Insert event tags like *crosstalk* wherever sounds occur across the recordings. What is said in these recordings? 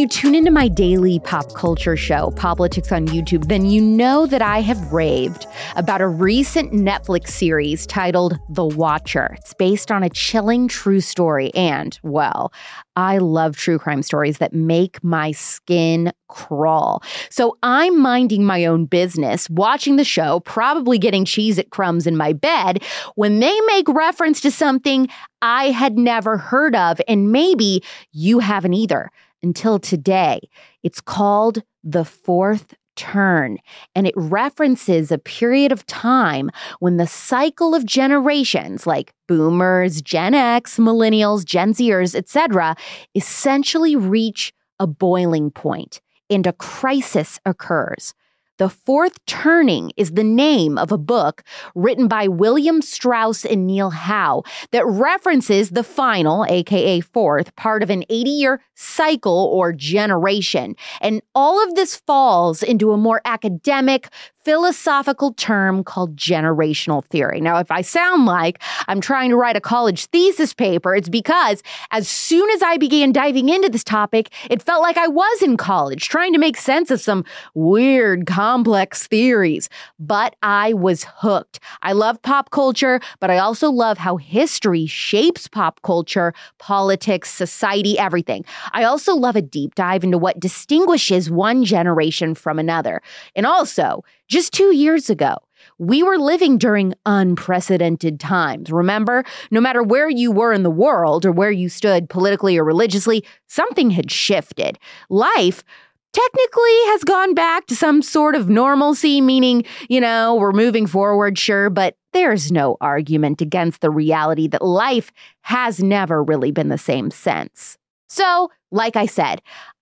you tune into my daily pop culture show, Politics on YouTube, then you know that I have raved about a recent Netflix series titled The Watcher. It's based on a chilling true story. And, well, I love true crime stories that make my skin crawl. So I'm minding my own business, watching the show, probably getting Cheez-It crumbs in my bed, when they make reference to something I had never heard of, and maybe you haven't either until today. It's called The Fourth Turn, and it references a period of time when the cycle of generations like boomers, Gen X, millennials, Gen Zers, etc., essentially reach a boiling point and a crisis occurs. The Fourth Turning is the name of a book written by William Strauss and Neil Howe that references the final, aka fourth, part of an 80 year cycle or generation. And all of this falls into a more academic, philosophical term called generational theory. Now, if I sound like I'm trying to write a college thesis paper, it's because as soon as I began diving into this topic, it felt like I was in college trying to make sense of some weird, complex theories. But I was hooked. I love pop culture, but I also love how history shapes pop culture, politics, society, everything. I also love a deep dive into what distinguishes one generation from another. And also, just two years ago, we were living during unprecedented times. Remember, no matter where you were in the world or where you stood politically or religiously, something had shifted. Life technically has gone back to some sort of normalcy, meaning, you know, we're moving forward, sure, but there's no argument against the reality that life has never really been the same since. So, like I said,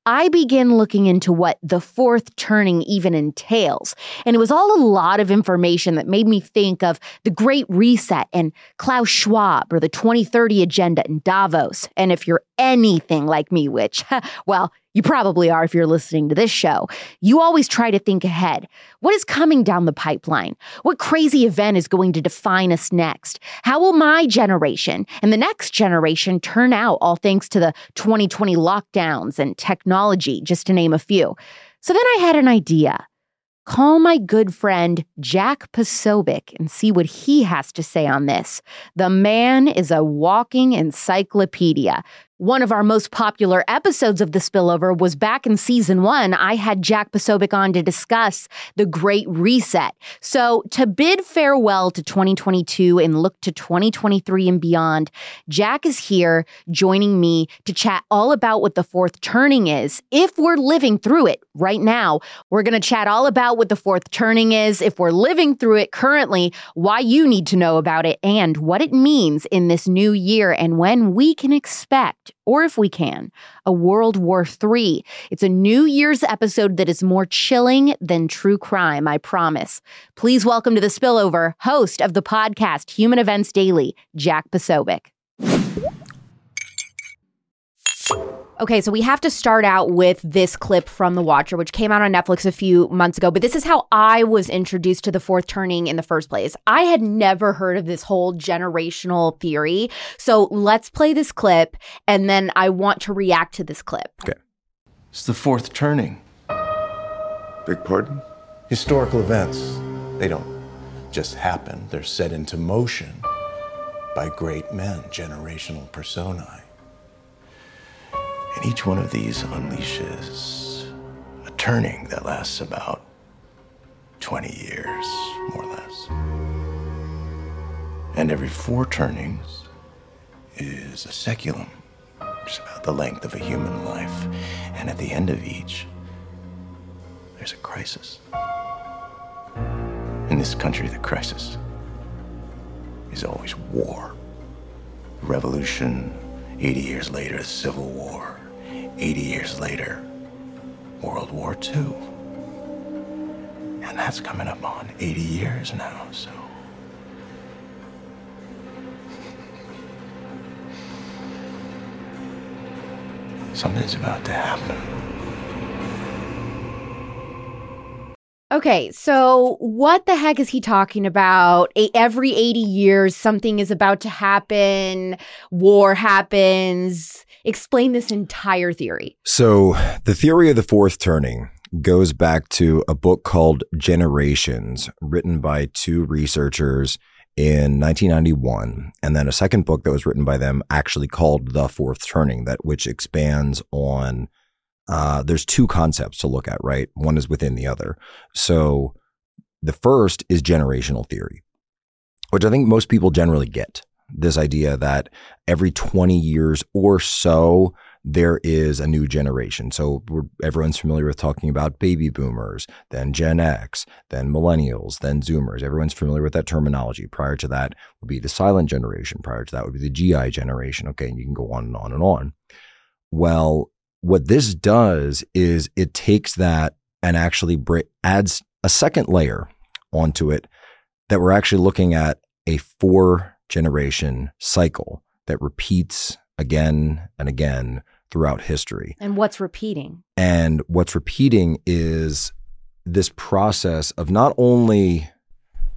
I began looking into what the fourth turning even entails. And it was all a lot of information that made me think of the Great Reset and Klaus Schwab or the 2030 Agenda in Davos. And if you're anything like me, which, *laughs* well, you probably are if you're listening to this show. You always try to think ahead. What is coming down the pipeline? What crazy event is going to define us next? How will my generation and the next generation turn out, all thanks to the 2020 lockdowns and technology, just to name a few? So then I had an idea. Call my good friend Jack Posobiec and see what he has to say on this. The man is a walking encyclopedia. One of our most popular episodes of The Spillover was back in season one. I had Jack Posobiec on to discuss the Great Reset. So, to bid farewell to 2022 and look to 2023 and beyond, Jack is here joining me to chat all about what the fourth turning is. If we're living through it right now, we're going to chat all about what the fourth turning is. If we're living through it currently, why you need to know about it and what it means in this new year and when we can expect or if we can, a World War III. It's a New Year's episode that is more chilling than true crime, I promise. Please welcome to the spillover, host of the podcast Human Events Daily, Jack Posobiec. Okay, so we have to start out with this clip from The Watcher, which came out on Netflix a few months ago. But this is how I was introduced to the fourth turning in the first place. I had never heard of this whole generational theory. So let's play this clip, and then I want to react to this clip. Okay. It's the fourth turning. Big pardon? Historical events, they don't just happen, they're set into motion by great men, generational personae. And each one of these unleashes a turning that lasts about 20 years, more or less. And every four turnings is a saeculum, is about the length of a human life. And at the end of each, there's a crisis. In this country, the crisis is always war. Revolution, 80 years later, Civil War. 80 years later, World War II. And that's coming up on 80 years now, so. Something's about to happen. Okay, so what the heck is he talking about? A- every 80 years, something is about to happen, war happens. Explain this entire theory. So, the theory of the fourth turning goes back to a book called Generations, written by two researchers in 1991, and then a second book that was written by them actually called The Fourth Turning, that which expands on. Uh, there's two concepts to look at, right? One is within the other. So, the first is generational theory, which I think most people generally get. This idea that every 20 years or so, there is a new generation. So everyone's familiar with talking about baby boomers, then Gen X, then millennials, then Zoomers. Everyone's familiar with that terminology. Prior to that would be the silent generation. Prior to that would be the GI generation. Okay. And you can go on and on and on. Well, what this does is it takes that and actually adds a second layer onto it that we're actually looking at a four generation cycle that repeats again and again throughout history. And what's repeating? And what's repeating is this process of not only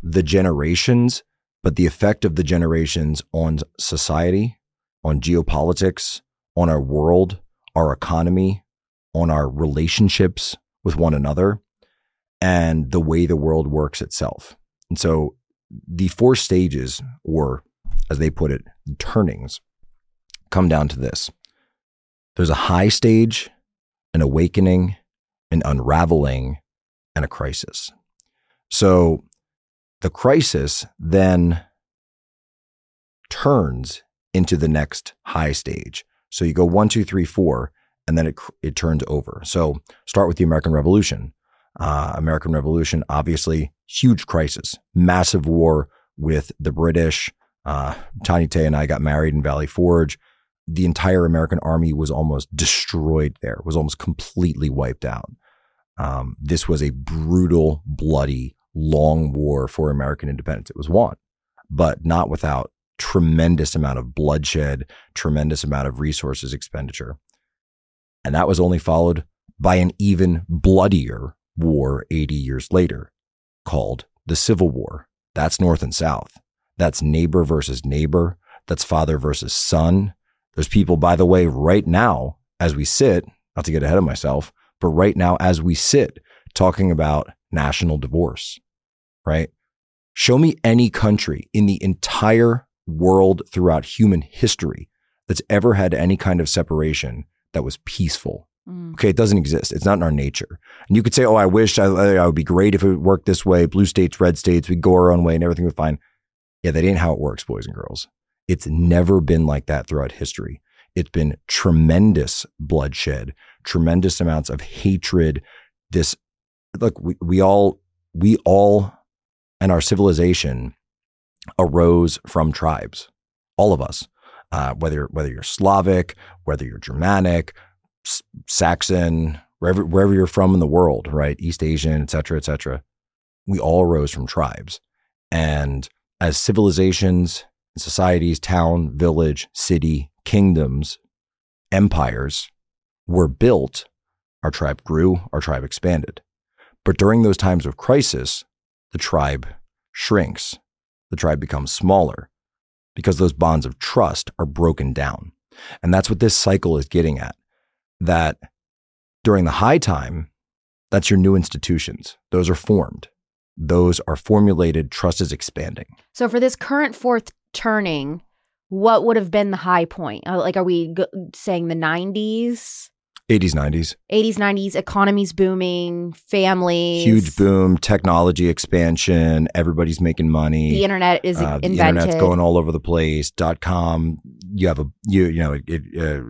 the generations, but the effect of the generations on society, on geopolitics, on our world, our economy, on our relationships with one another, and the way the world works itself. And so the four stages, or as they put it, turnings, come down to this there's a high stage, an awakening, an unraveling, and a crisis. So the crisis then turns into the next high stage. So you go one, two, three, four, and then it, it turns over. So start with the American Revolution. Uh, American Revolution, obviously, huge crisis, massive war with the British. Uh, Tanya Tay and I got married in Valley Forge the entire American army was almost destroyed there, was almost completely wiped out. Um, this was a brutal, bloody, long war for American independence. It was won, but not without tremendous amount of bloodshed, tremendous amount of resources expenditure. And that was only followed by an even bloodier war 80 years later called the Civil War. That's North and South. That's neighbor versus neighbor. That's father versus son. There's people, by the way, right now, as we sit, not to get ahead of myself, but right now, as we sit, talking about national divorce, right? Show me any country in the entire world throughout human history that's ever had any kind of separation that was peaceful. Mm. Okay, it doesn't exist. It's not in our nature. And you could say, "Oh, I wish I, I would be great if it worked this way. Blue states, red states, we go our own way, and everything would be fine." Yeah, that ain't how it works, boys and girls. It's never been like that throughout history. It's been tremendous bloodshed, tremendous amounts of hatred. This, look, we, we all, we all, and our civilization arose from tribes. All of us, uh, whether whether you're Slavic, whether you're Germanic, Saxon, wherever wherever you're from in the world, right? East Asian, et cetera, et cetera. We all arose from tribes, and as civilizations societies, town, village, city, kingdoms, empires were built, our tribe grew, our tribe expanded. But during those times of crisis, the tribe shrinks, the tribe becomes smaller because those bonds of trust are broken down. And that's what this cycle is getting at. That during the high time, that's your new institutions. Those are formed. Those are formulated. Trust is expanding. So for this current fourth turning, what would have been the high point? Uh, like, are we g- saying the 90s? 80s, 90s. 80s, 90s, economy's booming, families. Huge boom, technology expansion, everybody's making money. The internet is uh, invented. The internet's going all over the place. Dot com, you have a, you, you know, it, uh,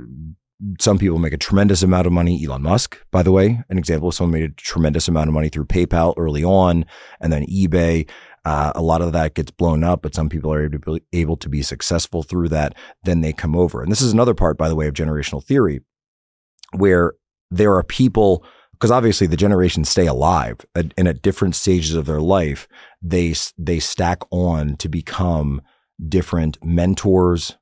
some people make a tremendous amount of money. Elon Musk, by the way, an example of someone made a tremendous amount of money through PayPal early on and then eBay. Uh, a lot of that gets blown up, but some people are able to, be, able to be successful through that. Then they come over. And this is another part, by the way, of generational theory where there are people, because obviously the generations stay alive and at different stages of their life, they, they stack on to become different mentors,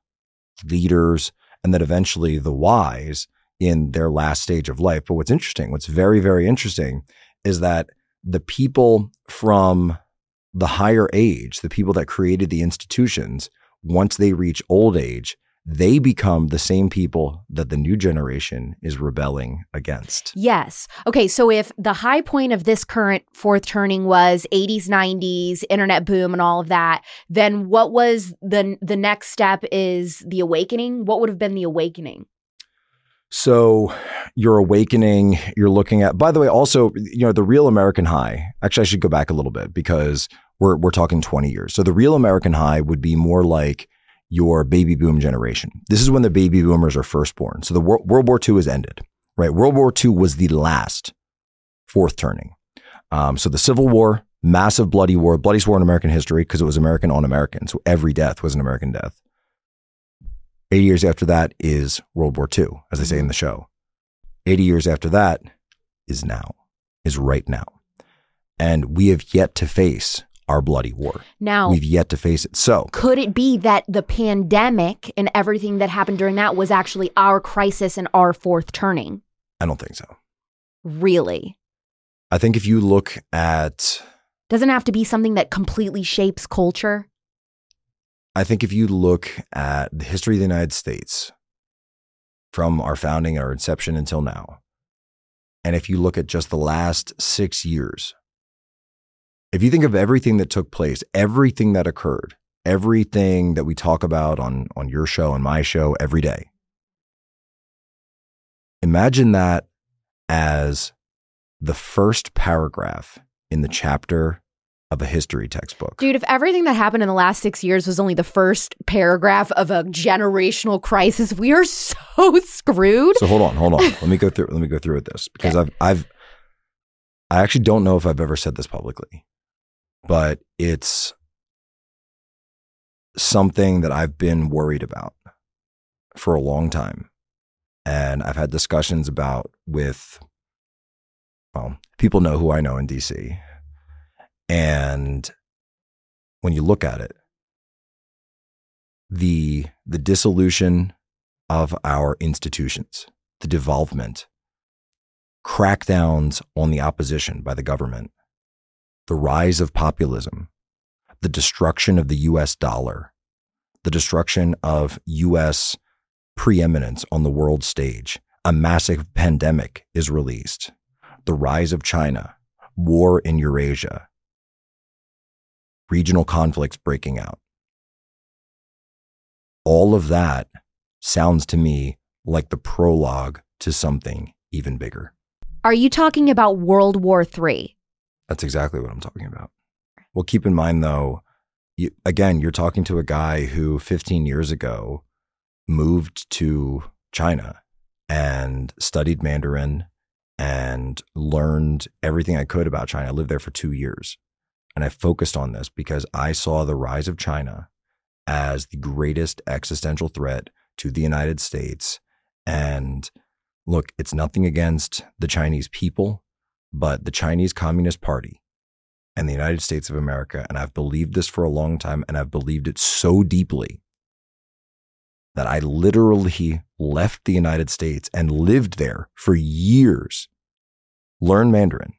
leaders, and then eventually the wise in their last stage of life. But what's interesting, what's very, very interesting is that the people from the higher age, the people that created the institutions, once they reach old age, they become the same people that the new generation is rebelling against. Yes. Okay. So if the high point of this current fourth turning was 80s, 90s, internet boom, and all of that, then what was the the next step? Is the awakening? What would have been the awakening? So you're awakening, you're looking at, by the way, also, you know, the real American high. Actually, I should go back a little bit because we're, we're talking 20 years. So the real American high would be more like your baby boom generation. This is when the baby boomers are first born. So the World, World War II has ended, right? World War II was the last fourth turning. Um, so the Civil War, massive bloody war, bloodiest war in American history because it was American on American. So every death was an American death. 80 years after that is World War II, as they say in the show. 80 years after that is now, is right now. And we have yet to face our bloody war. Now, We've yet to face it. So, could it be that the pandemic and everything that happened during that was actually our crisis and our fourth turning? I don't think so. Really? I think if you look at, Doesn't have to be something that completely shapes culture. I think if you look at the history of the United States from our founding, our inception until now, and if you look at just the last six years, if you think of everything that took place, everything that occurred, everything that we talk about on, on your show and my show every day, imagine that as the first paragraph in the chapter of a history textbook. Dude, if everything that happened in the last six years was only the first paragraph of a generational crisis, we are so *laughs* screwed. So hold on, hold on. *laughs* let me go through. Let me go through with this because I've, I've, I actually don't know if I've ever said this publicly, but it's something that I've been worried about for a long time, and I've had discussions about with. Well, people know who I know in DC, and when you look at it, the the dissolution of our institutions, the devolvement, crackdowns on the opposition by the government, the rise of populism, the destruction of the US dollar, the destruction of US preeminence on the world stage, a massive pandemic is released, the rise of China, war in Eurasia, regional conflicts breaking out. All of that sounds to me like the prologue to something even bigger. Are you talking about World War III? That's exactly what I'm talking about. Well, keep in mind though, you, again, you're talking to a guy who 15 years ago moved to China and studied Mandarin and learned everything I could about China. I lived there for two years. And I focused on this because I saw the rise of China as the greatest existential threat to the United States. And look, it's nothing against the Chinese people, but the Chinese Communist Party and the United States of America. And I've believed this for a long time, and I've believed it so deeply that I literally left the United States and lived there for years, learned Mandarin,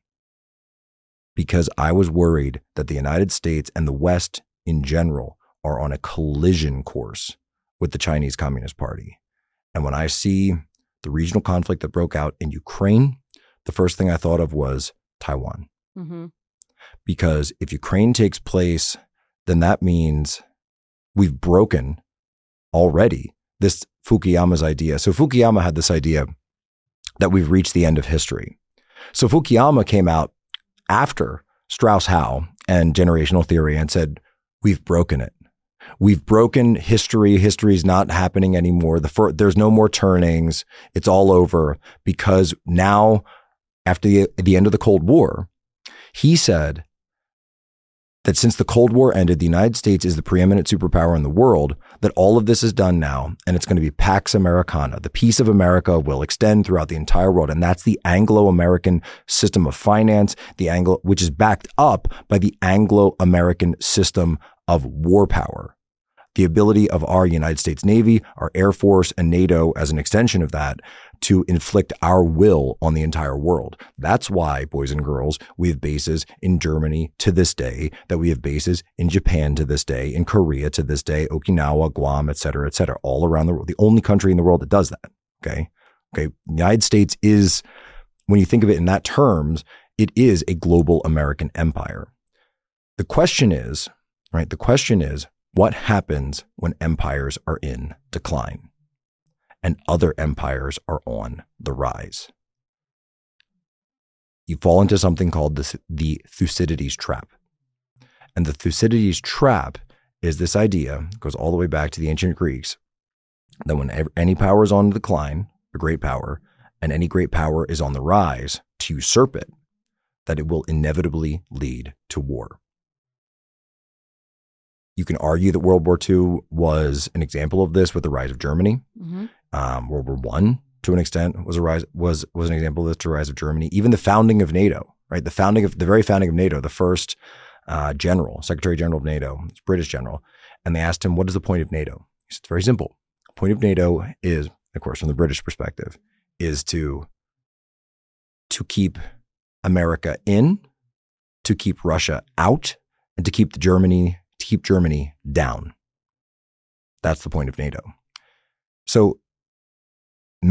because I was worried that the United States and the West in general are on a collision course with the Chinese Communist Party. And when I see the regional conflict that broke out in Ukraine, the first thing I thought of was Taiwan. Mm-hmm. Because if Ukraine takes place, then that means we've broken already this Fukuyama's idea. So Fukuyama had this idea that we've reached the end of history. So Fukuyama came out after Strauss Howe and generational theory and said, we've broken it. We've broken history. History's not happening anymore. The fir- there's no more turnings. It's all over because now, after the, the end of the Cold War, he said that since the Cold War ended, the United States is the preeminent superpower in the world, that all of this is done now, and it's going to be Pax Americana. The peace of America will extend throughout the entire world. And that's the Anglo-American system of finance, the Anglo, which is backed up by the Anglo-American system of war power. The ability of our United States Navy, our Air Force, and NATO as an extension of that to inflict our will on the entire world. That's why, boys and girls, we have bases in Germany to this day, that we have bases in Japan to this day, in Korea to this day, Okinawa, Guam, et cetera, et cetera, all around the world. The only country in the world that does that. Okay. Okay. The United States is, when you think of it in that terms, it is a global American empire. The question is, right? The question is, what happens when empires are in decline and other empires are on the rise? You fall into something called the, the Thucydides trap. And the Thucydides trap is this idea, goes all the way back to the ancient Greeks, that when any power is on the decline, a great power, and any great power is on the rise to usurp it, that it will inevitably lead to war. You can argue that World War II was an example of this with the rise of Germany. Mm-hmm. Um, World War One, to an extent, was a rise was was an example of this the rise of Germany. Even the founding of NATO, right? The founding of the very founding of NATO, the first uh, general, Secretary General of NATO, British general, and they asked him, "What is the point of NATO?" He said, "It's very simple. The point of NATO is, of course, from the British perspective, is to to keep America in, to keep Russia out, and to keep the Germany to keep Germany down. That's the point of NATO. So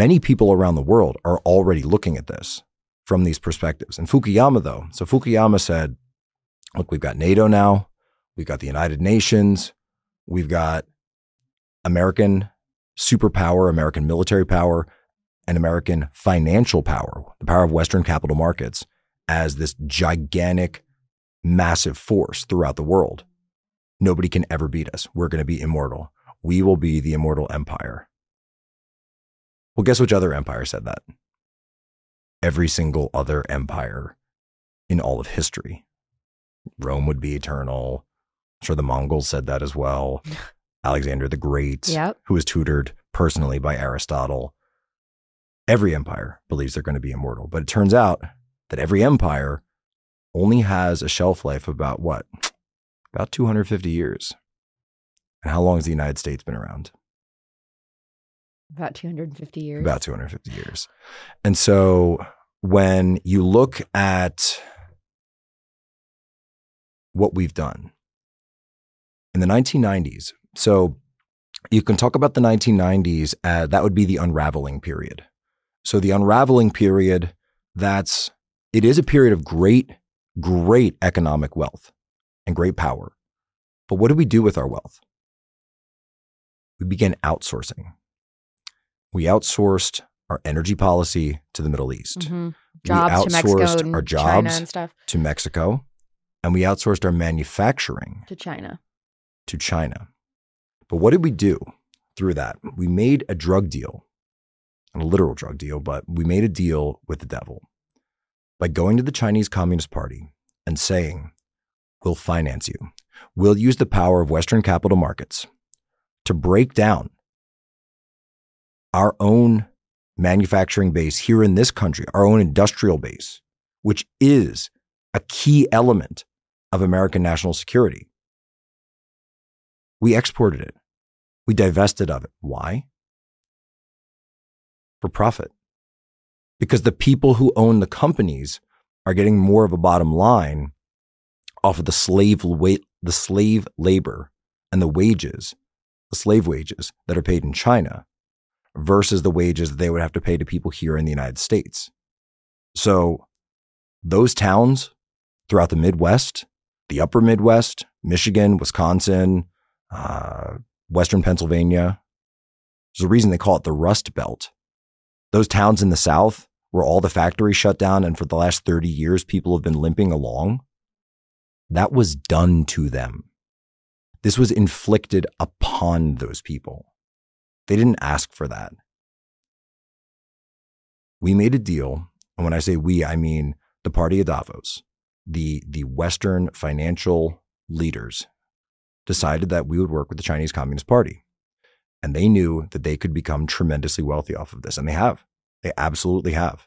many people around the world are already looking at this from these perspectives. And Fukuyama, though, so Fukuyama said, look, we've got NATO now, we've got the United Nations, we've got American superpower, American military power, and American financial power, the power of Western capital markets, as this gigantic, massive force throughout the world. Nobody can ever beat us. We're going to be immortal. We will be the immortal empire. Well, guess which other empire said that? Every single other empire in all of history. Rome would be eternal. I'm sure the Mongols said that as well. *laughs* Alexander the Great, yep. who was tutored personally by Aristotle. Every empire believes they're going to be immortal. But it turns out that every empire only has a shelf life of about what? About 250 years. And how long has the United States been around? About 250 years. About 250 years. And so when you look at what we've done in the 1990s, so you can talk about the 1990s, uh, that would be the unraveling period. So the unraveling period, that's, it is a period of great, great economic wealth and great power. But what do we do with our wealth? We begin outsourcing. We outsourced our energy policy to the Middle East. Mm-hmm. Jobs we outsourced our jobs to Mexico, and we outsourced our manufacturing to China. To China. But what did we do through that? We made a drug deal, a literal drug deal, but we made a deal with the devil by going to the Chinese Communist Party and saying, We'll finance you. We'll use the power of Western capital markets to break down our own manufacturing base here in this country, our own industrial base, which is a key element of American national security. We exported it. We divested of it. Why? For profit. Because the people who own the companies are getting more of a bottom line off of the slave wait, the slave labor and the wages, the slave wages that are paid in China versus the wages that they would have to pay to people here in the United States. So those towns throughout the Midwest, the upper Midwest, Michigan, Wisconsin, uh, Western Pennsylvania, there's a reason they call it the Rust Belt. Those towns in the South where all the factories shut down and for the last 30 years people have been limping along that was done to them. This was inflicted upon those people. They didn't ask for that. We made a deal. And when I say we, I mean the party of Davos, the, the Western financial leaders decided that we would work with the Chinese Communist Party. And they knew that they could become tremendously wealthy off of this. And they have. They absolutely have.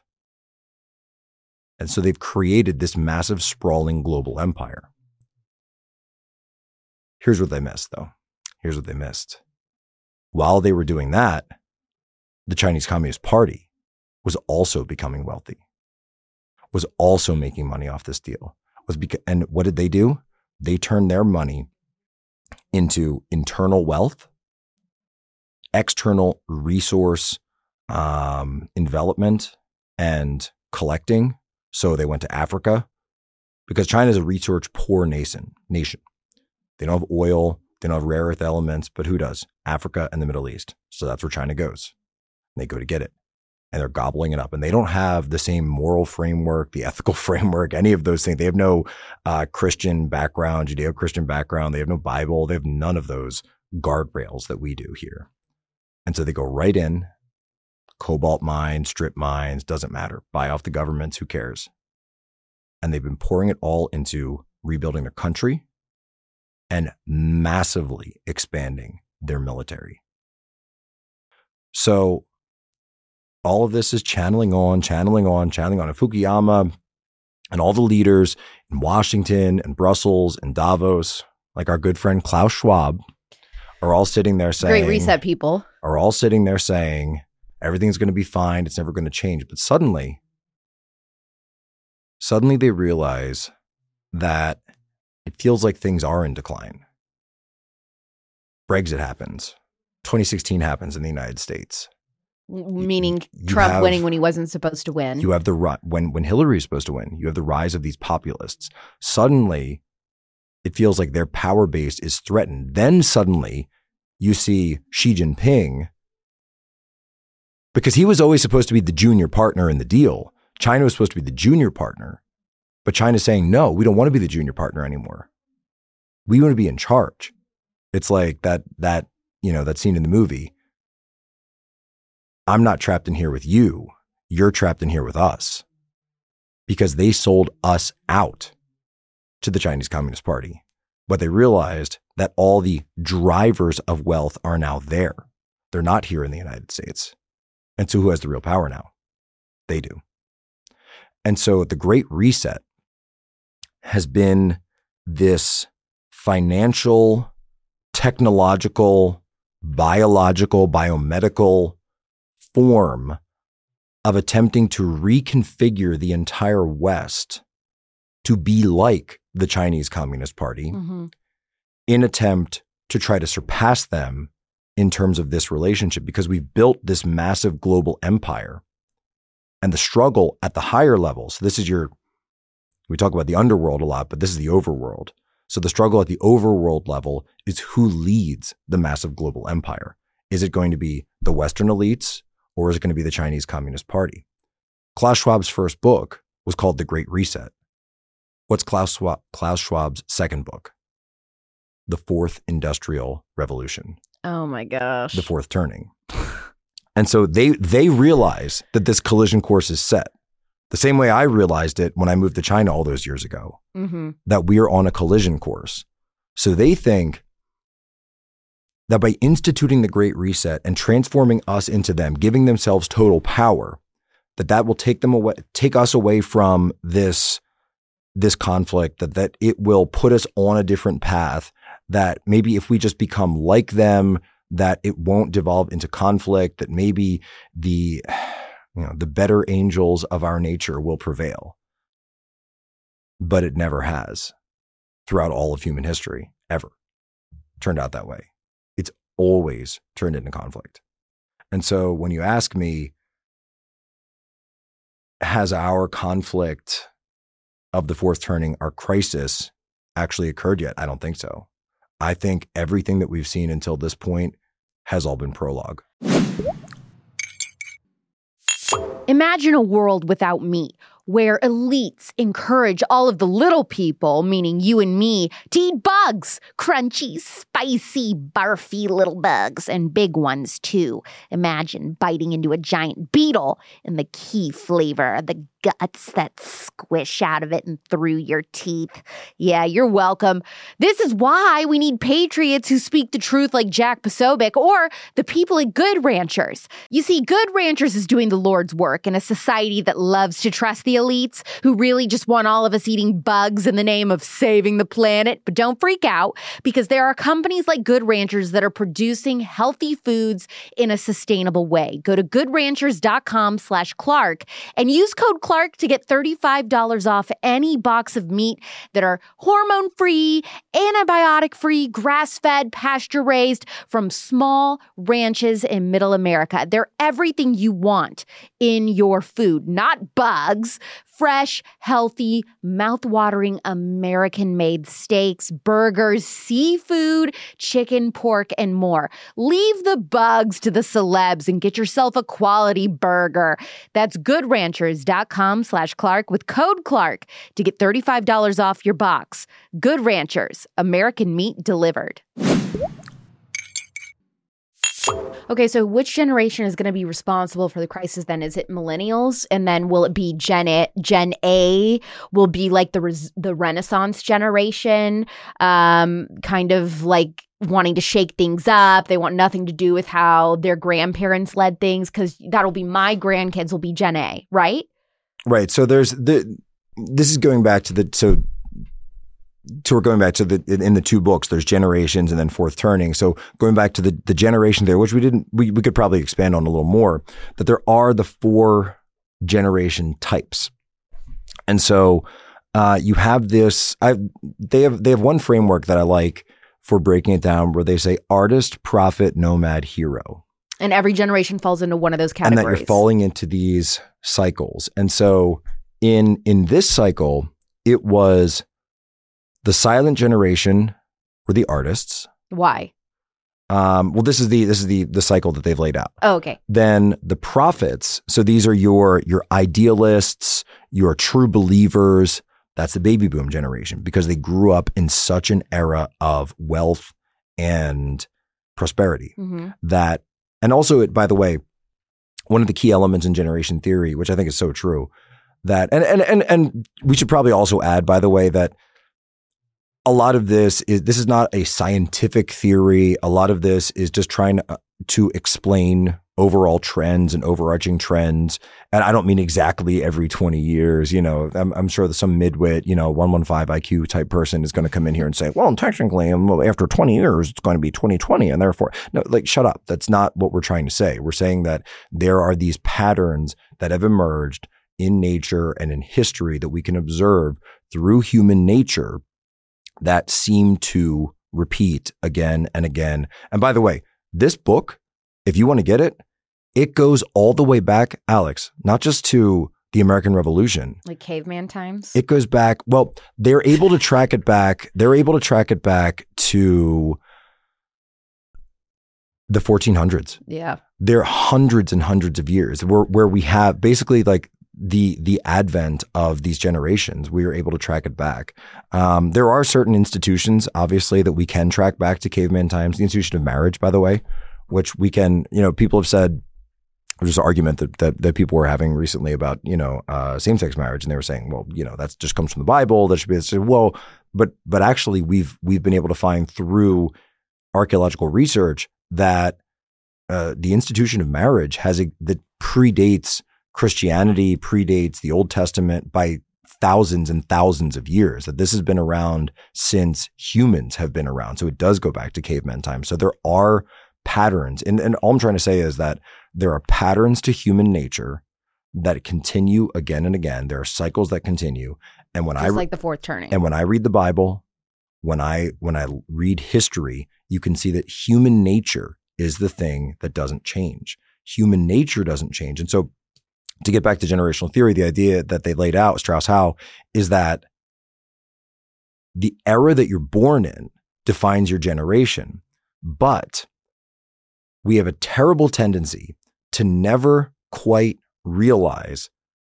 And so they've created this massive, sprawling global empire. Here's what they missed, though. Here's what they missed. While they were doing that, the Chinese Communist Party was also becoming wealthy, was also making money off this deal. Was because, and what did they do? They turned their money into internal wealth, external resource um, envelopment, and collecting. So they went to Africa because China is a research poor nation. Nation. They don't have oil. They don't have rare earth elements, but who does? Africa and the Middle East. So that's where China goes. They go to get it and they're gobbling it up. And they don't have the same moral framework, the ethical *laughs* framework, any of those things. They have no uh, Christian background, Judeo Christian background. They have no Bible. They have none of those guardrails that we do here. And so they go right in, cobalt mines, strip mines, doesn't matter. Buy off the governments, who cares? And they've been pouring it all into rebuilding their country and massively expanding their military. So all of this is channeling on, channeling on, channeling on. And Fukuyama and all the leaders in Washington and Brussels and Davos, like our good friend Klaus Schwab, are all sitting there saying, Great reset, people. Are all sitting there saying, everything's going to be fine. It's never going to change. But suddenly, suddenly they realize that it feels like things are in decline. Brexit happens. 2016 happens in the United States. Meaning Trump have, winning when he wasn't supposed to win. You have the when when Hillary is supposed to win. You have the rise of these populists. Suddenly, it feels like their power base is threatened. Then suddenly, you see Xi Jinping because he was always supposed to be the junior partner in the deal. China was supposed to be the junior partner, but China's saying no, we don't want to be the junior partner anymore. We want to be in charge. It's like that that you know that scene in the movie I'm not trapped in here with you. You're trapped in here with us because they sold us out to the Chinese Communist Party. But they realized that all the drivers of wealth are now there. They're not here in the United States. And so who has the real power now? They do. And so the Great Reset has been this financial, technological, biological, biomedical form of attempting to reconfigure the entire West to be like the Chinese Communist Party mm-hmm. in attempt to try to surpass them in terms of this relationship because we've built this massive global empire and the struggle at the higher levels. So this is your we talk about the underworld a lot, but this is the overworld. So the struggle at the overworld level is who leads the massive global empire. Is it going to be the Western elites or is it going to be the Chinese Communist Party? Klaus Schwab's first book was called The Great Reset. What's Klaus, Schwab, Klaus Schwab's second book? The Fourth Industrial Revolution. Oh my gosh. The Fourth Turning. and so they they realize that this collision course is set. The same way I realized it when I moved to China all those years ago, mm-hmm. that we are on a collision course. So they think that by instituting the Great Reset and transforming us into them, giving themselves total power, that that will take them away, take us away from this this conflict. That that it will put us on a different path. That maybe if we just become like them, that it won't devolve into conflict. That maybe the you know the better angels of our nature will prevail. But it never has throughout all of human history ever turned out that way It's always turned into conflict. And so when you ask me, has our conflict of the fourth turning, our crisis, actually occurred yet? I don't think so. I think everything that we've seen until this point has all been prologue. Imagine a world without meat where elites encourage all of the little people, meaning you and me, to eat bugs crunchy, spicy, barfy little bugs, and big ones too. Imagine biting into a giant beetle and the key flavor, the guts that squish out of it and through your teeth. Yeah, you're welcome. This is why we need patriots who speak the truth like Jack Posobiec or the people at Good Ranchers. You see, Good Ranchers is doing the Lord's work in a society that loves to trust the elites who really just want all of us eating bugs in the name of saving the planet. But don't freak out because there are companies like Good Ranchers that are producing healthy foods in a sustainable way. Go to goodranchers.com slash Clark and use code Clark to get $35 off any box of meat that are hormone free, antibiotic free, grass fed, pasture raised from small ranches in middle America. They're everything you want in your food, not bugs fresh, healthy, mouth-watering American-made steaks, burgers, seafood, chicken, pork, and more. Leave the bugs to the celebs and get yourself a quality burger. That's goodranchers.com slash Clark with code Clark to get $35 off your box. Good Ranchers, American meat delivered. Okay, so which generation is going to be responsible for the crisis then? Is it millennials? And then will it be Gen A? Gen A will be like the res- the Renaissance generation, um, kind of like wanting to shake things up. They want nothing to do with how their grandparents led things because that'll be my grandkids will be Gen A, right? Right. So there's the. This is going back to the so so we're going back to the in the two books there's generations and then fourth turning. So going back to the the generation there which we didn't we, we could probably expand on a little more that there are the four generation types. And so uh, you have this I they have they have one framework that I like for breaking it down where they say artist prophet nomad hero. And every generation falls into one of those categories and that you're falling into these cycles. And so in in this cycle it was the silent generation were the artists. Why? Um, well, this is the this is the the cycle that they've laid out. Oh, okay. Then the prophets. So these are your your idealists, your true believers. That's the baby boom generation because they grew up in such an era of wealth and prosperity Mm-hmm. that, and also it. By the way, one of the key elements in generation theory, which I think is so true, that and and and and we should probably also add, by the way, that a lot of this is this is not a scientific theory. A lot of this is just trying to, to explain overall trends and overarching trends. And I don't mean exactly every 20 years. You know, I'm, I'm sure that some midwit, you know, 115 IQ type person is going to come in here and say, well, technically, um, after 20 years, it's going to be 2020. And therefore, no, like, shut up. That's not what we're trying to say. We're saying that there are these patterns that have emerged in nature and in history that we can observe through human nature that seem to repeat again and again. And by the way, this book, if you want to get it, it goes all the way back, Alex, not just to the American Revolution. Like caveman times? It goes back, well, they're able to track it back. They're able to track it back to the 1400s. yeah. There are hundreds and hundreds of years where, where we have basically like the the advent of these generations, we are able to track it back. Um, there are certain institutions, obviously, that we can track back to caveman times. The institution of marriage, by the way, which we can, you know, people have said there's an argument that, that that people were having recently about, you know, uh, same sex marriage, and they were saying, well, you know, that just comes from the Bible. That should be said, well, but but actually, we've we've been able to find through archaeological research that uh, the institution of marriage has a that predates Christianity predates the Old Testament by thousands and thousands of years, that this has been around since humans have been around. So it does go back to caveman times. So there are patterns. And, and all I'm trying to say is that there are patterns to human nature that continue again and again. There are cycles that continue. And when Just I like the fourth turning. and when I read the Bible, when I when I read history, you can see that human nature is the thing that doesn't change. Human nature doesn't change. And so to get back to generational theory, the idea that they laid out, Strauss Howe, is that the era that you're born in defines your generation. But we have a terrible tendency to never quite realize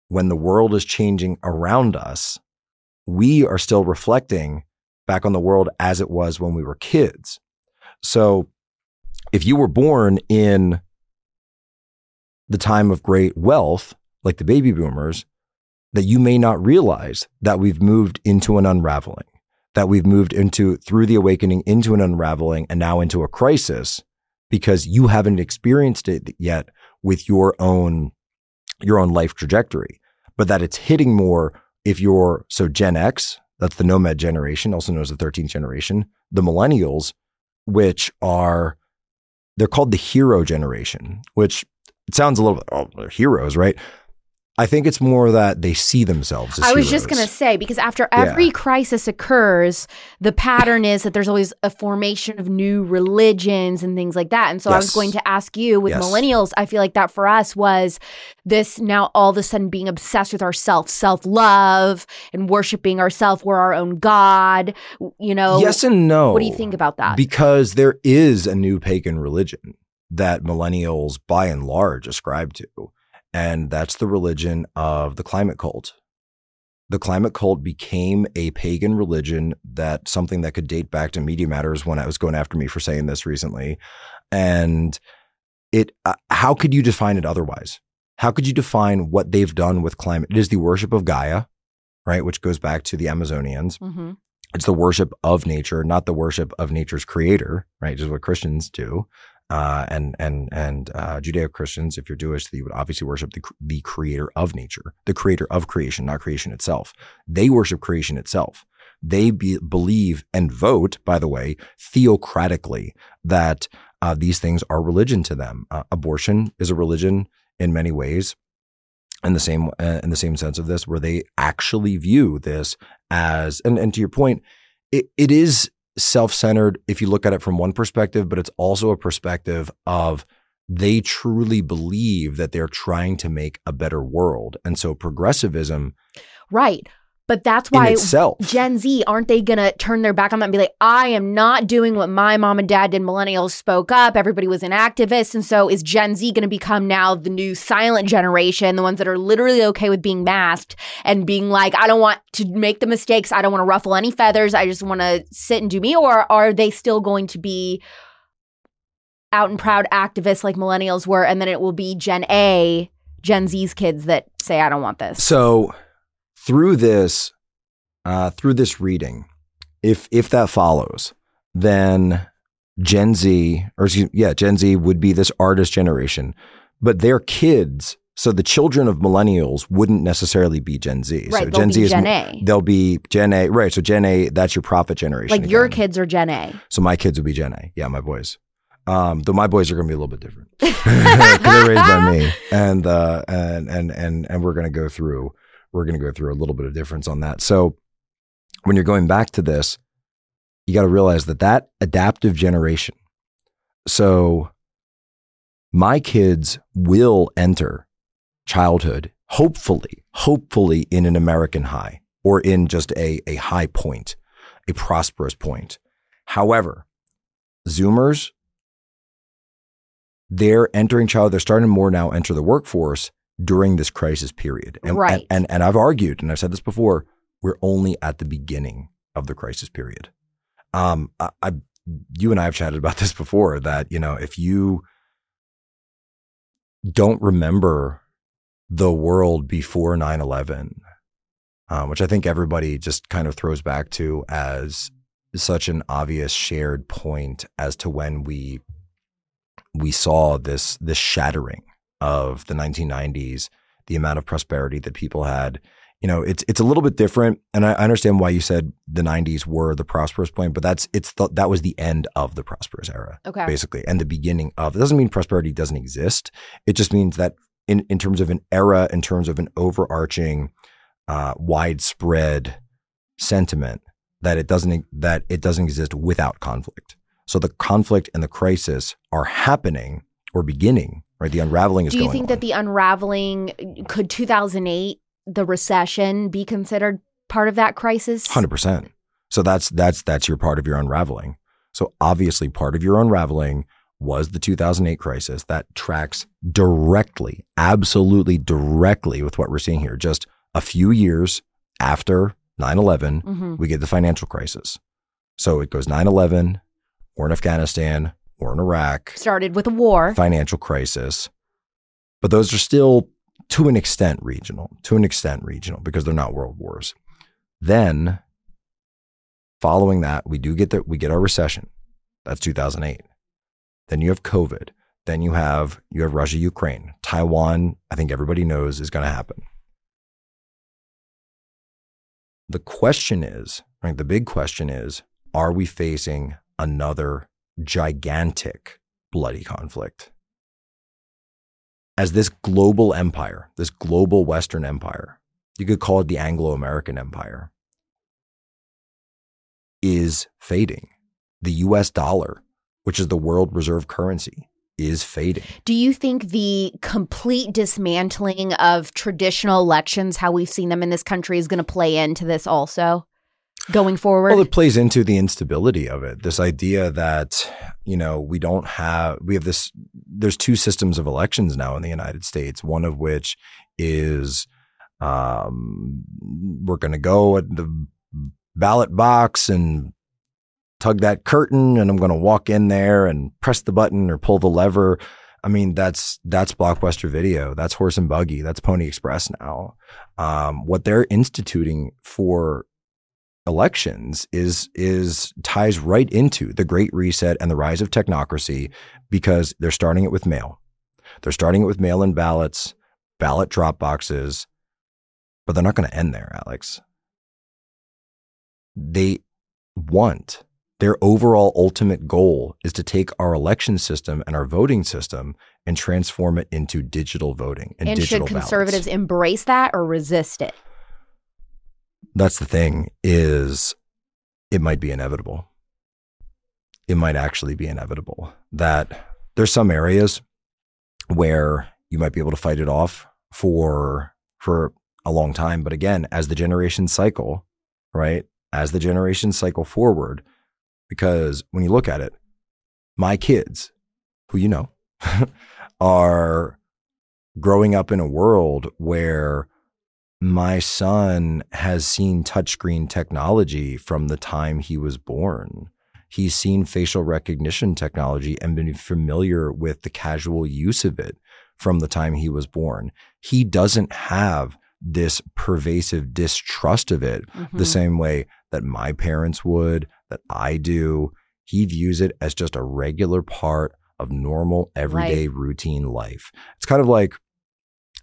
when the world is changing around us, we are still reflecting back on the world as it was when we were kids. So if you were born in the time of great wealth, like the baby boomers, that you may not realize that we've moved into an unraveling, that we've moved into through the awakening into an unraveling and now into a crisis because you haven't experienced it yet with your own your own life trajectory, but that it's hitting more if you're so Gen X, that's the nomad generation, also known as the 13th generation, the millennials, which are they're called the hero generation, which it sounds a little bit, oh, they're heroes, right? I think it's more that they see themselves as I was heroes. just going to say because after every Yeah. crisis occurs, the pattern is that there's always a formation of new religions and things like that. And so I was going to ask you with Yes. millennials, I feel like that for us was this now all of a sudden being obsessed with ourself, self-love and worshiping ourself, we're our own god, you know. yes and no. What do you think about that? Because there is a new pagan religion that millennials, by and large, ascribe to, and that's the religion of the climate cult. The climate cult became a pagan religion that something that could date back to Media Matters when I was going after me for saying this recently, and it. Uh, how could you define it otherwise? How could you define what they've done with climate? It is the worship of Gaia, right, which goes back to the Amazonians hmm it's the worship of nature, not the worship of nature's creator, right? Which is what Christians do. Uh, and and and uh, Judeo Christians, if you're Jewish, you would obviously worship the the creator of nature, the creator of creation, not creation itself. They worship creation itself. They be, believe and vote, by the way, theocratically that uh, these things are religion to them. Uh, abortion is a religion in many ways. In the same uh, in the same sense of this, where they actually view this as and, and to your point, it, it is self-centered if you look at it from one perspective, but it's also a perspective of they truly believe that they're trying to make a better world. And so progressivism Right. But that's why Gen Z, aren't they going to turn their back on that and be like, I am not doing what my mom and dad did? Millennials spoke up. Everybody was an activist. And so is Gen Z going to become now the new silent generation, the ones that are literally okay with being masked and being like, I don't want to make the mistakes. I don't want to ruffle any feathers. I just want to sit and do me. Or are they still going to be out and proud activists like millennials were? And then it will be Gen A, Gen Z's kids that say, I don't want this. So through this, uh, through this reading, if if that follows, then Gen Z, or excuse, yeah, Gen Z would be this artist generation, but their kids. So the children of millennials wouldn't necessarily be Gen Z. Right. so Gen Z is Gen A. They'll be Gen A, right? So Gen A, that's your prophet generation. Like your kids are Gen A. So my kids would be Gen A. Yeah, my boys. Um, though my boys are going to be a little bit different *laughs* *laughs* because they're raised by me, and uh, and and and and we're going to go through we're going to go through a little bit of difference on that. So when you're going back to this, you got to realize that that adaptive generation. So my kids will enter childhood, hopefully, hopefully in an American high or in just a a high point, a prosperous point. However, Zoomers, they're entering child, they're starting more now enter the workforce during this crisis period. And, Right. And, and, and I've argued, and I've said this before, we're only at the beginning of the crisis period. Um, I, I, you and I have chatted about *laughs* this before that, you know, if you don't remember the world before 9 11, um, which I think everybody just kind of throws back to as such an obvious shared point as to when we we saw this this shattering of the 1990s, the amount of prosperity that people had. You know, it's it's a little bit different, and I I understand why you said the 90s were the prosperous point, but that's it's the, that was the end of the prosperous era Okay. basically, and the beginning of. It doesn't mean prosperity doesn't exist. It just means that in in terms of an era, in terms of an overarching, uh, widespread sentiment, that it doesn't that it doesn't exist without conflict. So the conflict and the crisis are happening or beginning. Right, the unraveling is Do you think on. that the unraveling could 2008, the recession, be considered part of that crisis? Hundred percent. So that's that's that's your part of your unraveling. So obviously, part of your unraveling was the 2008 crisis that tracks directly, absolutely directly with what we're seeing here. Just a few years after 9/11, hmm we get the financial crisis. So it goes 9/11, war in Afghanistan, war in Iraq, Started with a war. financial crisis. But those are still to an extent regional, to an extent regional, because they're not world wars. Then, following that, we do get that we get our recession. That's 2008. Then you have COVID. Then you have you have Russia, Ukraine, Taiwan. I think everybody knows is going to happen. The question is, right? The big question is, are we facing another gigantic bloody conflict? As this global empire, this global Western empire, you could call it the Anglo American empire, is fading. The US dollar, which is the world reserve currency, is fading. Do you think the complete dismantling of traditional elections, how we've seen them in this country, is going to play into this also? Going forward? Well, it plays into the instability of it. This idea that, you know, we don't have, we have this, there's two systems of elections now in the United States, one of which is, um, we're going to go at the ballot box and tug that curtain and I'm going to walk in there and press the button or pull the lever. I mean, that's that's Blockbuster Video, that's Horse and Buggy, that's Pony Express now. Um, what they're instituting for elections is is ties right into the Great Reset and the rise of technocracy because they're starting it with mail. They're starting it with mail-in ballots, ballot drop boxes, but they're not going to end there, Alex. They want their overall ultimate goal is to take our election system and our voting system and transform it into digital voting and, and digital should conservatives ballots. embrace that or resist it? That's the thing is it might be inevitable. It might actually be inevitable that there's some areas where you might be able to fight it off for for a long time, but again, as the generations cycle, right? As the generations cycle forward, because when you look at it, my kids, who you know, *laughs* are growing up in a world where my son has seen touchscreen technology from the time he was born. He's seen facial recognition technology and been familiar with the casual use of it from the time he was born. He doesn't have this pervasive distrust of it mm-hmm. the same way that my parents would, that I do. He views it as just a regular part of normal, everyday, life. routine life. It's kind of like,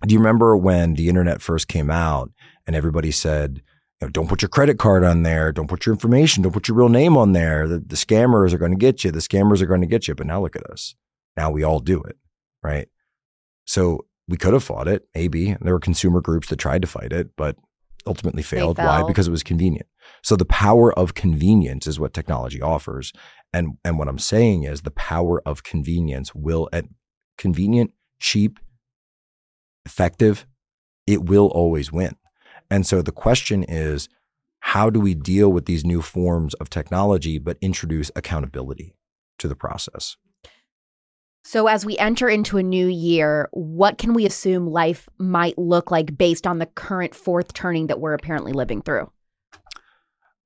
do you remember when the internet first came out and everybody said, you know, don't put your credit card on there. Don't put your information. Don't put your real name on there. The, the scammers are going to get you. The scammers are going to get you. But now look at us. Now we all do it, right? So we could have fought it, maybe. There were consumer groups that tried to fight it, but ultimately failed. Why? Because it was convenient. So the power of convenience is what technology offers. And, and what I'm saying is the power of convenience will at convenient, cheap, effective, it will always win. And so the question is, how do we deal with these new forms of technology, but introduce accountability to the process? So, as we enter into a new year, what can we assume life might look like based on the current fourth turning that we're apparently living through?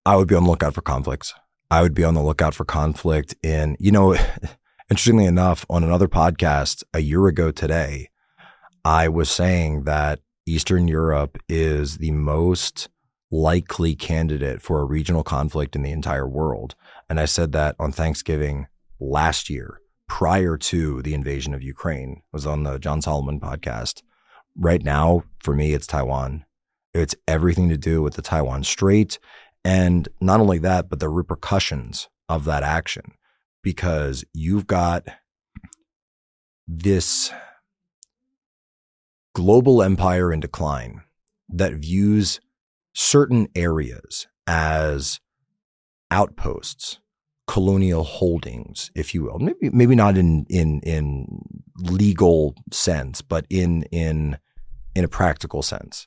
I would be on the lookout for conflicts. I would be on the lookout for conflict in, you know, *laughs* interestingly enough, on another podcast a year ago today, I was saying that Eastern Europe is the most likely candidate for a regional conflict in the entire world. And I said that on Thanksgiving last year prior to the invasion of Ukraine. I was on the John Solomon podcast. Right now, for me, it's Taiwan. It's everything to do with the Taiwan Strait. And not only that, but the repercussions of that action. Because you've got this global empire in decline that views certain areas as outposts colonial holdings, if you will. Maybe maybe not in in in legal sense, but in in in a practical sense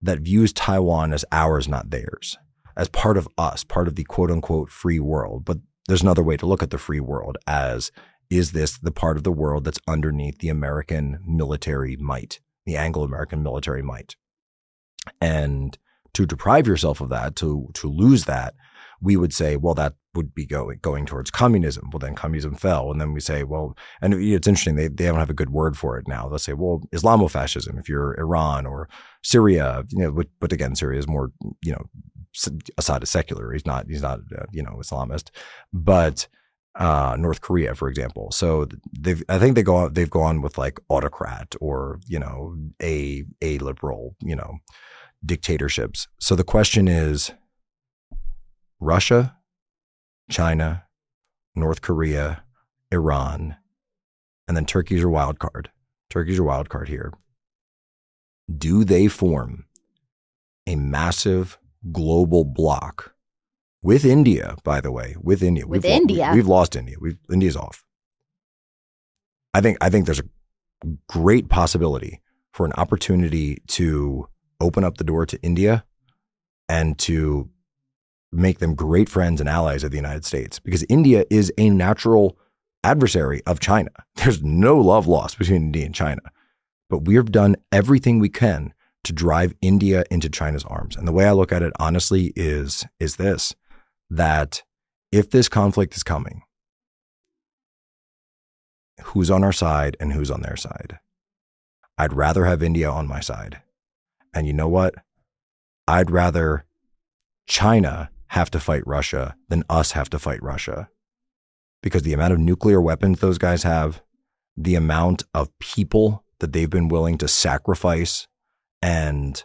that views Taiwan as ours, not theirs, as part of us, part of the quote unquote free world. But there's another way to look at the free world as is this the part of the world that's underneath the American military might, the Anglo American military might? And to deprive yourself of that, to to lose that, we would say, well, that would be going going towards communism. Well, then communism fell, and then we say, well, and it's interesting they they don't have a good word for it now. They'll say, well, Islamofascism if you're Iran or Syria, you know, but, but again, Syria is more, you know, Assad is secular. He's not he's not uh, you know Islamist, but uh, North Korea, for example. So they've, I think they go they've gone with like autocrat or, you know, a, a liberal, you know, dictatorships. So the question is Russia, China, North Korea, Iran, and then Turkey's your wild card. Turkey's your wild card here. Do they form a massive global bloc with India, by the way, with India. With we've, India, we, have lost India. We've India's off. I think I think there's a great possibility for an opportunity to open up the door to India and to make them great friends and allies of the United States because India is a natural adversary of China. *laughs* There's no love lost between India and China. But we have done everything we can to drive India into China's arms. And the way I look at it honestly is is this that if this conflict is coming, who's on our side and who's on their side? I'd rather have India on my side. And you know what? I'd rather China have to fight Russia than us have to fight Russia. Because the amount of nuclear weapons those guys have, the amount of people that they've been willing to sacrifice and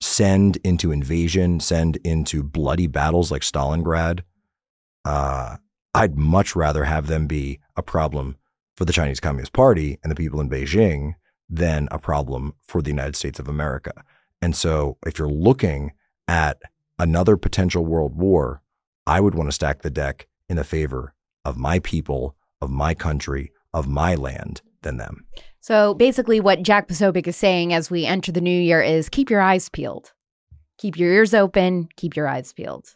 send into invasion, send into bloody battles like Stalingrad, uh, I'd much rather have them be a problem for the Chinese Communist Party and the people in Beijing than a problem for the United States of America. And so, if you're looking at another potential world war, I would want to stack the deck in the favor of my people, of my country, of my land than them. So basically, what Jack Posobiec is saying as we enter the new year is keep your eyes peeled, keep your ears open, keep your eyes peeled.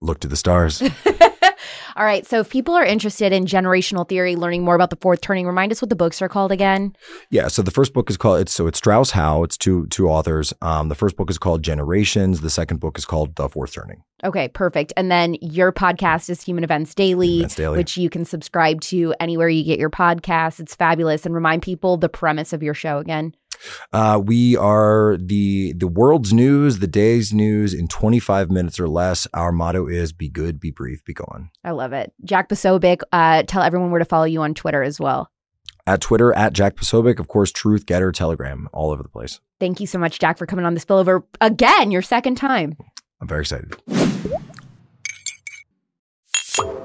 Look to the stars. *laughs* All right. So if people are interested in generational theory, learning more about the fourth turning, remind us what the books are called again. Yeah. So the first book is called it's so it's Strauss Howe. It's two two authors. Um, the first book is called Generations. The second book is called The Fourth Turning. Okay, perfect. And then your podcast is Human Events Daily, Events Daily. which you can subscribe to anywhere you get your podcasts. It's fabulous. And remind people the premise of your show again. Uh, we are the the world's news, the day's news in 25 minutes or less. Our motto is be good, be brief, be gone. I love it. Jack Posobiec, uh, tell everyone where to follow you on Twitter as well. At Twitter, at Jack Posobiec, of course, Truth, Gettr, Telegram, all over the place. Thank you so much, Jack, for coming on the spillover again, your second time. I'm very excited.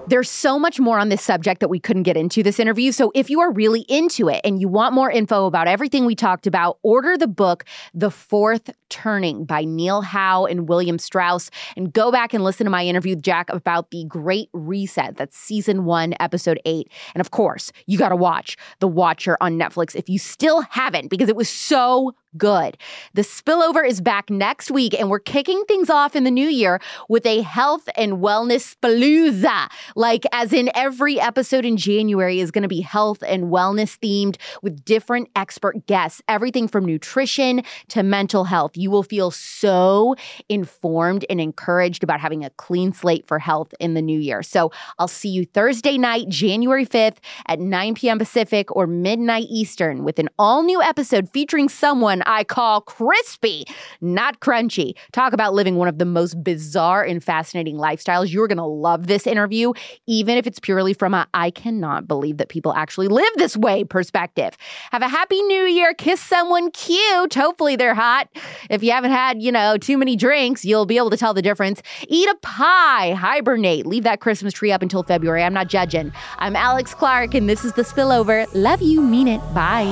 There's so much more on this subject that we couldn't get into this interview. So if you are really into it and you want more info about everything we talked about, order the book, The Fourth Turning by Neil Howe and William Strauss, and go back and listen to my interview with Jack about the Great Reset. That's season one, episode eight. And of course, you got to watch The Watcher on Netflix if you still haven't, because it was so good. The spillover is back next week, and we're kicking things off in the new year with a health and wellness palooza. Like, as in every episode in January is going to be health and wellness themed with different expert guests, everything from nutrition to mental health. You will feel so informed and encouraged about having a clean slate for health in the new year. So, I'll see you Thursday night, January 5th at 9 p.m. Pacific or midnight Eastern with an all new episode featuring someone I call crispy, not crunchy. Talk about living one of the most bizarre and fascinating lifestyles. You're going to love this interview, even if it's purely from a I cannot believe that people actually live this way perspective. Have a happy new year. Kiss someone cute. Hopefully they're hot. If you haven't had, you know, too many drinks, you'll be able to tell the difference. Eat a pie, hibernate, leave that Christmas tree up until February. I'm not judging. I'm Alex Clark, and this is The Spillover. Love you, mean it. Bye.